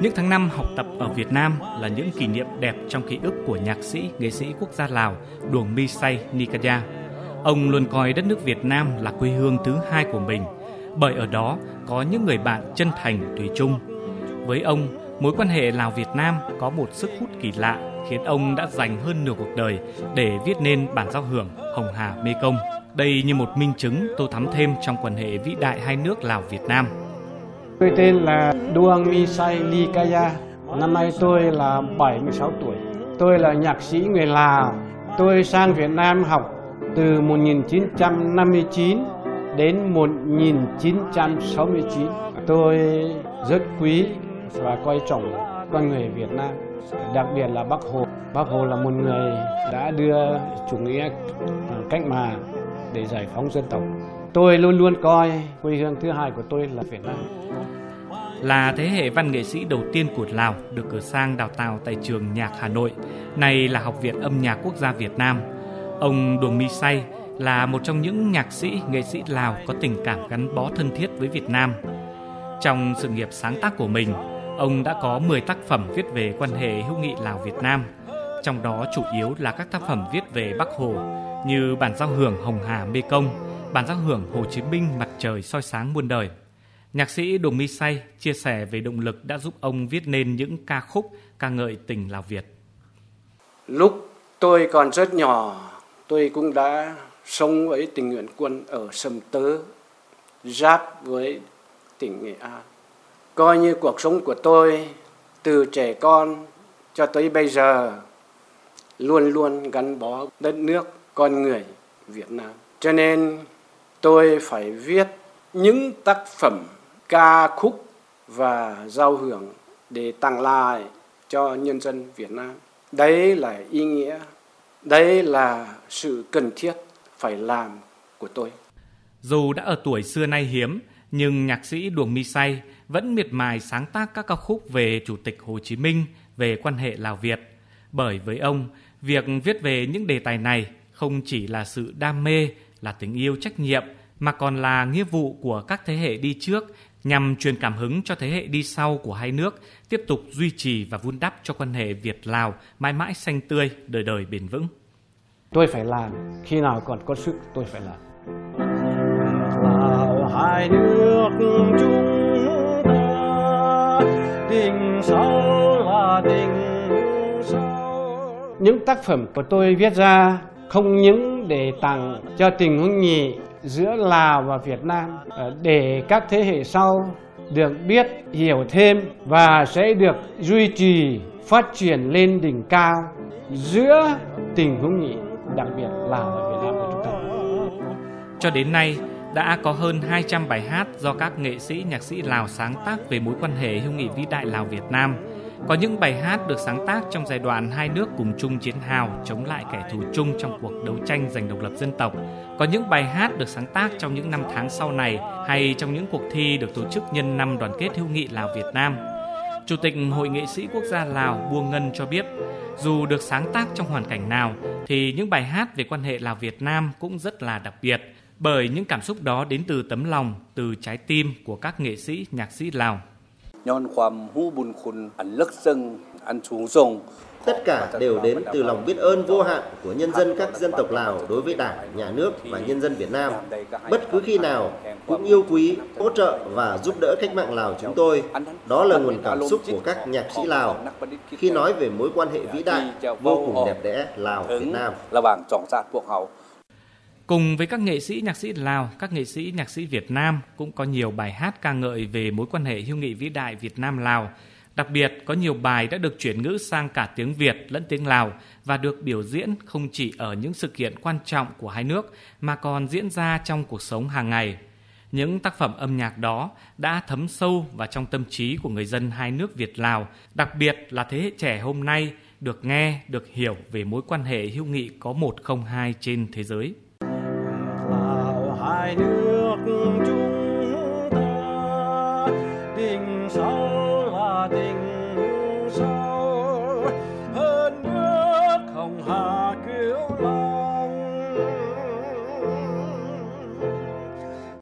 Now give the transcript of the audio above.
những tháng năm học tập ở Việt Nam là những kỷ niệm đẹp trong ký ức của nhạc sĩ, nghệ sĩ quốc gia Lào Duong Mi Say Nikaya. Ông luôn coi đất nước Việt Nam là quê hương thứ hai của mình, bởi ở đó có những người bạn chân thành thủy chung. Với ông, mối quan hệ Lào-Việt Nam có một sức hút kỳ lạ khiến ông đã dành hơn nửa cuộc đời để viết nên bản giao hưởng Hồng Hà Mê Công. Đây như một minh chứng tô thắm thêm trong quan hệ vĩ đại hai nước Lào-Việt Nam. Tôi tên là Duang Misai Likaya. Năm nay tôi là 76 tuổi. Tôi là nhạc sĩ người Lào. Tôi sang Việt Nam học từ 1959 đến 1969. Tôi rất quý và coi trọng con người Việt Nam, đặc biệt là Bác Hồ. Bác Hồ là một người đã đưa chủ nghĩa à, cách mạng để giải phóng dân tộc. Tôi luôn luôn coi quê hương thứ hai của tôi là Việt Nam. Là thế hệ văn nghệ sĩ đầu tiên của Lào được cử sang đào tạo tại trường nhạc Hà Nội, nay là Học viện Âm nhạc Quốc gia Việt Nam. Ông Duong Mi Say là một trong những nhạc sĩ, nghệ sĩ Lào có tình cảm gắn bó thân thiết với Việt Nam. Trong sự nghiệp sáng tác của mình, ông đã có 10 tác phẩm viết về quan hệ hữu nghị Lào-Việt Nam, trong đó chủ yếu là các tác phẩm viết về Bắc Hồ như bản giao hưởng Hồng Hà Mê Công, bản giao hưởng Hồ Chí Minh Mặt trời soi sáng muôn đời. Nhạc sĩ Đồng Mi Say chia sẻ về động lực đã giúp ông viết nên những ca khúc ca ngợi tình Lào Việt. Lúc tôi còn rất nhỏ, tôi cũng đã sống với tình nguyện quân ở Sầm Tớ, giáp với tỉnh Nghệ An. Coi như cuộc sống của tôi từ trẻ con cho tới bây giờ luôn luôn gắn bó đất nước, con người Việt Nam. Cho nên tôi phải viết những tác phẩm ca khúc và giao hưởng để tặng lại cho nhân dân Việt Nam. Đấy là ý nghĩa, đấy là sự cần thiết phải làm của tôi. Dù đã ở tuổi xưa nay hiếm, nhưng nhạc sĩ Duong Mi Say vẫn miệt mài sáng tác các ca khúc về Chủ tịch Hồ Chí Minh, về quan hệ Lào-Việt. Bởi với ông, việc viết về những đề tài này không chỉ là sự đam mê, là tình yêu trách nhiệm, mà còn là nghĩa vụ của các thế hệ đi trước nhằm truyền cảm hứng cho thế hệ đi sau của hai nước tiếp tục duy trì và vun đắp cho quan hệ Việt-Lào mãi mãi xanh tươi, đời đời bền vững. Tôi phải làm, khi nào còn có sức tôi phải làm. Lào hai nước chúng ta, tình sâu là tình sâu. Những tác phẩm của tôi viết ra không những để tặng cho tình hữu nghị giữa Lào và Việt Nam ờ, để các thế hệ sau được biết, hiểu thêm và sẽ được duy trì phát triển lên đỉnh cao giữa tình hữu nghị đặc biệt Lào và Việt Nam của chúng ta. Cho đến nay, đã có hơn 200 bài hát do các nghệ sĩ, nhạc sĩ Lào sáng tác về mối quan hệ hữu nghị vĩ đại Lào-Việt Nam – có những bài hát được sáng tác trong giai đoạn hai nước cùng chung chiến hào chống lại kẻ thù chung trong cuộc đấu tranh giành độc lập dân tộc. Có những bài hát được sáng tác trong những năm tháng sau này hay trong những cuộc thi được tổ chức nhân năm đoàn kết hữu nghị Lào Việt Nam. Chủ tịch Hội nghệ sĩ quốc gia Lào Buông Ngân cho biết, dù được sáng tác trong hoàn cảnh nào thì những bài hát về quan hệ Lào Việt Nam cũng rất là đặc biệt bởi những cảm xúc đó đến từ tấm lòng, từ trái tim của các nghệ sĩ, nhạc sĩ Lào. ย้อนความหู้บุญคุณอันลึกซึ้งอันสูงส่ง Tất cả đều đến từ lòng biết ơn vô hạn của nhân dân các dân tộc Lào đối với Đảng, Nhà nước và nhân dân Việt Nam. Bất cứ khi nào cũng yêu quý, hỗ trợ và giúp đỡ cách mạng Lào chúng tôi. Đó là nguồn cảm xúc của các nhạc sĩ Lào khi nói về mối quan hệ vĩ đại, vô cùng đẹp đẽ Lào-Việt Nam. Cùng với các nghệ sĩ nhạc sĩ Lào, các nghệ sĩ nhạc sĩ Việt Nam cũng có nhiều bài hát ca ngợi về mối quan hệ hữu nghị vĩ đại Việt Nam Lào. Đặc biệt có nhiều bài đã được chuyển ngữ sang cả tiếng Việt lẫn tiếng Lào và được biểu diễn không chỉ ở những sự kiện quan trọng của hai nước mà còn diễn ra trong cuộc sống hàng ngày. Những tác phẩm âm nhạc đó đã thấm sâu vào trong tâm trí của người dân hai nước Việt Lào, đặc biệt là thế hệ trẻ hôm nay được nghe, được hiểu về mối quan hệ hữu nghị có một không hai trên thế giới lại nước chúng ta. Tình sâu là tình sâu